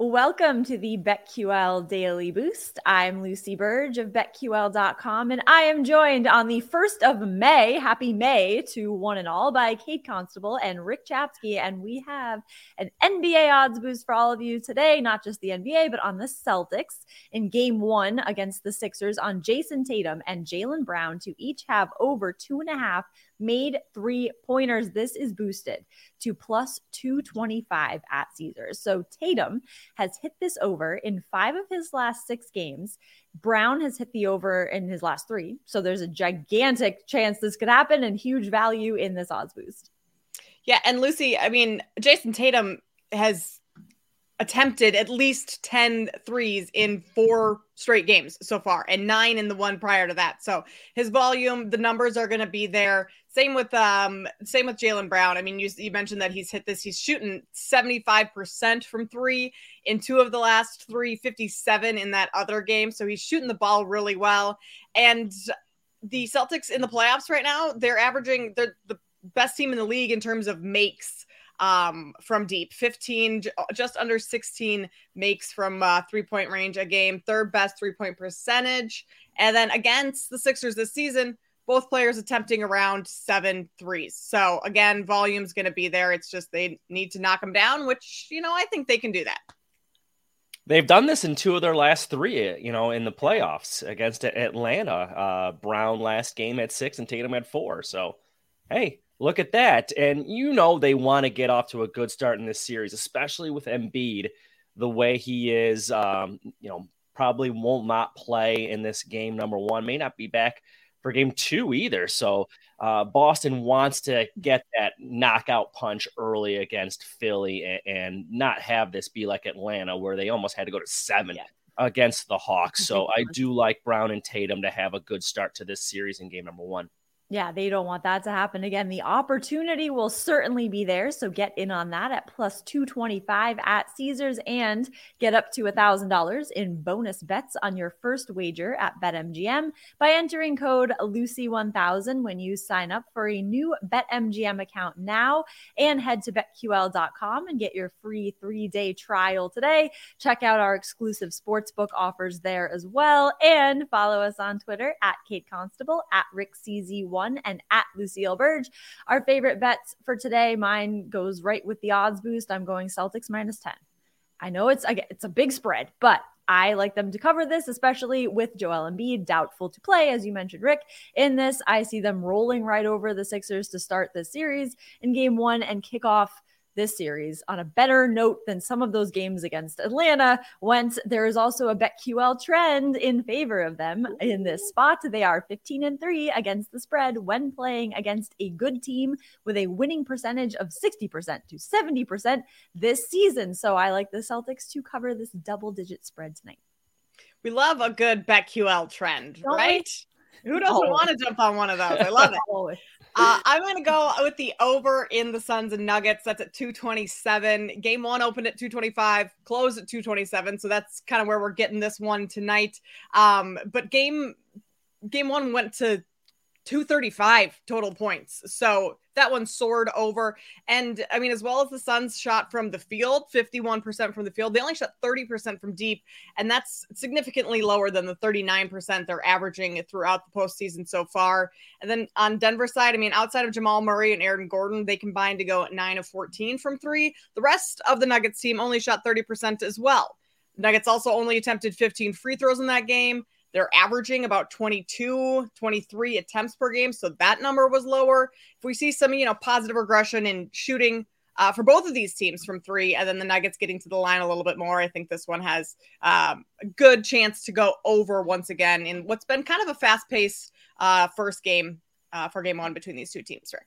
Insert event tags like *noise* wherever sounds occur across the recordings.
Welcome to the BetQL Daily Boost. I'm Lucy Burge of BetQL.com, and I am joined on the 1st of May, happy May to one and all, by Kate Constable and Rick Chapsky. And we have an NBA odds boost for all of you today, not just the NBA, but on the Celtics in game one against the Sixers on Jayson Tatum and Jaylen Brown to each have over two and a half made three pointers. This is boosted to plus 225 at Caesars. So Tatum has hit this over in five of his last six games. Brown has hit the over in his last three. So there's a gigantic chance this could happen and huge value in this odds boost. Yeah. And Lucy, I mean, Jayson Tatum has attempted at least 10 threes in four straight games so far and nine in the one prior to that. So his volume, the numbers are going to be there. Same with um same with Jaylen Brown. I mean, you, you mentioned that he's hit this. He's shooting 75% from three in two of the last three, 57 in that other game. So he's shooting the ball really well. And the Celtics in the playoffs right now, they're averaging they're the best team in the league in terms of makes um, from deep. 15, just under 16 makes from uh, three point range a game, third best three point percentage. And then against the Sixers this season, both players attempting around seven threes. So again, volume's going to be there. It's just they need to knock them down, which, you know, I think they can do that. They've done this in two of their last three, you know, in the playoffs against Atlanta. Uh, Brown last game at six and Tatum at four. So, hey, Look at that. And you know they want to get off to a good start in this series, especially with Embiid, the way he is, um, you know, probably will not play in this game number one, may not be back for game two either. So uh, Boston wants to get that knockout punch early against Philly and, and, not have this be like Atlanta, where they almost had to go to seven. Yeah. Against the Hawks. So I do like Brown and Tatum to have a good start to this series in game number one. Yeah, they don't want that to happen again. The opportunity will certainly be there. So get in on that at plus 225 at Caesars and get up to $1,000 in bonus bets on your first wager at BetMGM by entering code Lucy1000 when you sign up for a new BetMGM account now and head to betql.com and get your free three day trial today. Check out our exclusive sportsbook offers there as well. And follow us on Twitter at Kate Constable, at Rick CZ1 one and at Lucille Burge. Our favorite bets for today, mine goes right with the odds boost. I'm going Celtics minus 10. I know it's it's a big spread, but I like them to cover this, especially with Joel Embiid doubtful to play, as you mentioned, Rick. In this, I see them rolling right over the Sixers to start this series in game one and kick off this series on a better note than some of those games against Atlanta went. There is also a BetQL trend in favor of them in this spot. They are 15 and 3 against the spread when playing against a good team with a winning percentage of 60% to 70% this season. So I like the Celtics to cover this double digit spread tonight. We love a good BetQL trend, Don't right? Who doesn't want to jump on one of those? I love it. *laughs* Uh, I'm going to go with the over in the Suns and Nuggets. That's at 227. Game one opened at 225, closed at 227. So that's kind of where we're getting this one tonight. Um, but game game one went to 235 total points. So that one soared over. And I mean, as well as the Suns shot from the field, 51% from the field, they only shot 30% from deep. And that's significantly lower than the 39% they're averaging throughout the postseason so far. And then on Denver side, I mean, outside of Jamal Murray and Aaron Gordon, they combined to go at 9 of 14 from three. The rest of the Nuggets team only shot 30% as well. Nuggets also only attempted 15 free throws in that game. They're averaging about 22, 23 attempts per game. So that number was lower. If we see some, you know, positive regression in shooting uh, for both of these teams from three, and then the Nuggets getting to the line a little bit more, I think this one has um, a good chance to go over once again in what's been kind of a fast paced uh, first game uh, for game one between these two teams, Rick.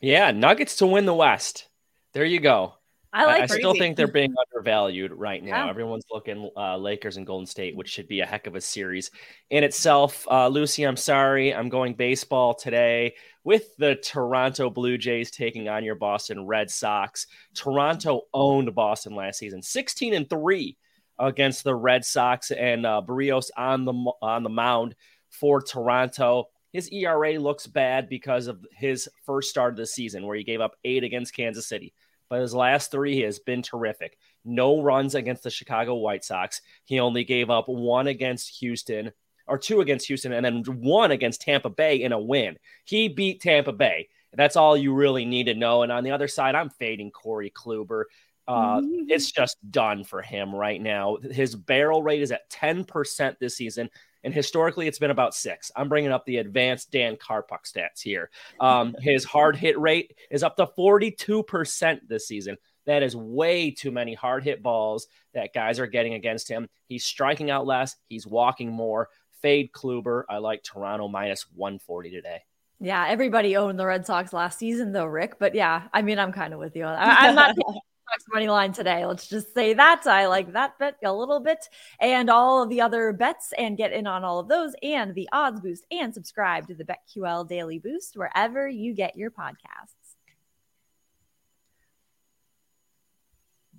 Yeah, Nuggets to win the West. There you go. I like. I, I still think they're being undervalued right now. Yeah. Everyone's looking uh, Lakers and Golden State, which should be a heck of a series in itself. Uh, Lucy, I'm sorry, I'm going baseball today with the Toronto Blue Jays taking on your Boston Red Sox. Toronto owned Boston last season, 16 and three against the Red Sox, and uh, Berrios on the on the mound for Toronto. His ERA looks bad because of his first start of the season, where he gave up eight against Kansas City but his last three he has been terrific. No runs against the Chicago White Sox. He only gave up one against Houston, or two against Houston, and then one against Tampa Bay in a win. He beat Tampa Bay. That's all you really need to know. And on the other side, I'm fading Corey Kluber. Uh, Mm-hmm. it's just done for him right now. His barrel rate is at 10% this season, and historically it's been about six. I'm bringing up the advanced Dan Carpuck stats here. Um, *laughs* his hard hit rate is up to 42% this season. That is way too many hard hit balls that guys are getting against him. He's striking out less, he's walking more. Fade Kluber. I like Toronto minus 140 today. Yeah, everybody owned the Red Sox last season, though, Rick. But yeah, I mean, I'm kind of with you. I, I'm not *laughs* Sox money line today. Let's just say that I like that bet a little bit, and all of the other bets, and get in on all of those, and the odds boost, and subscribe to the BetQL Daily Boost wherever you get your podcasts.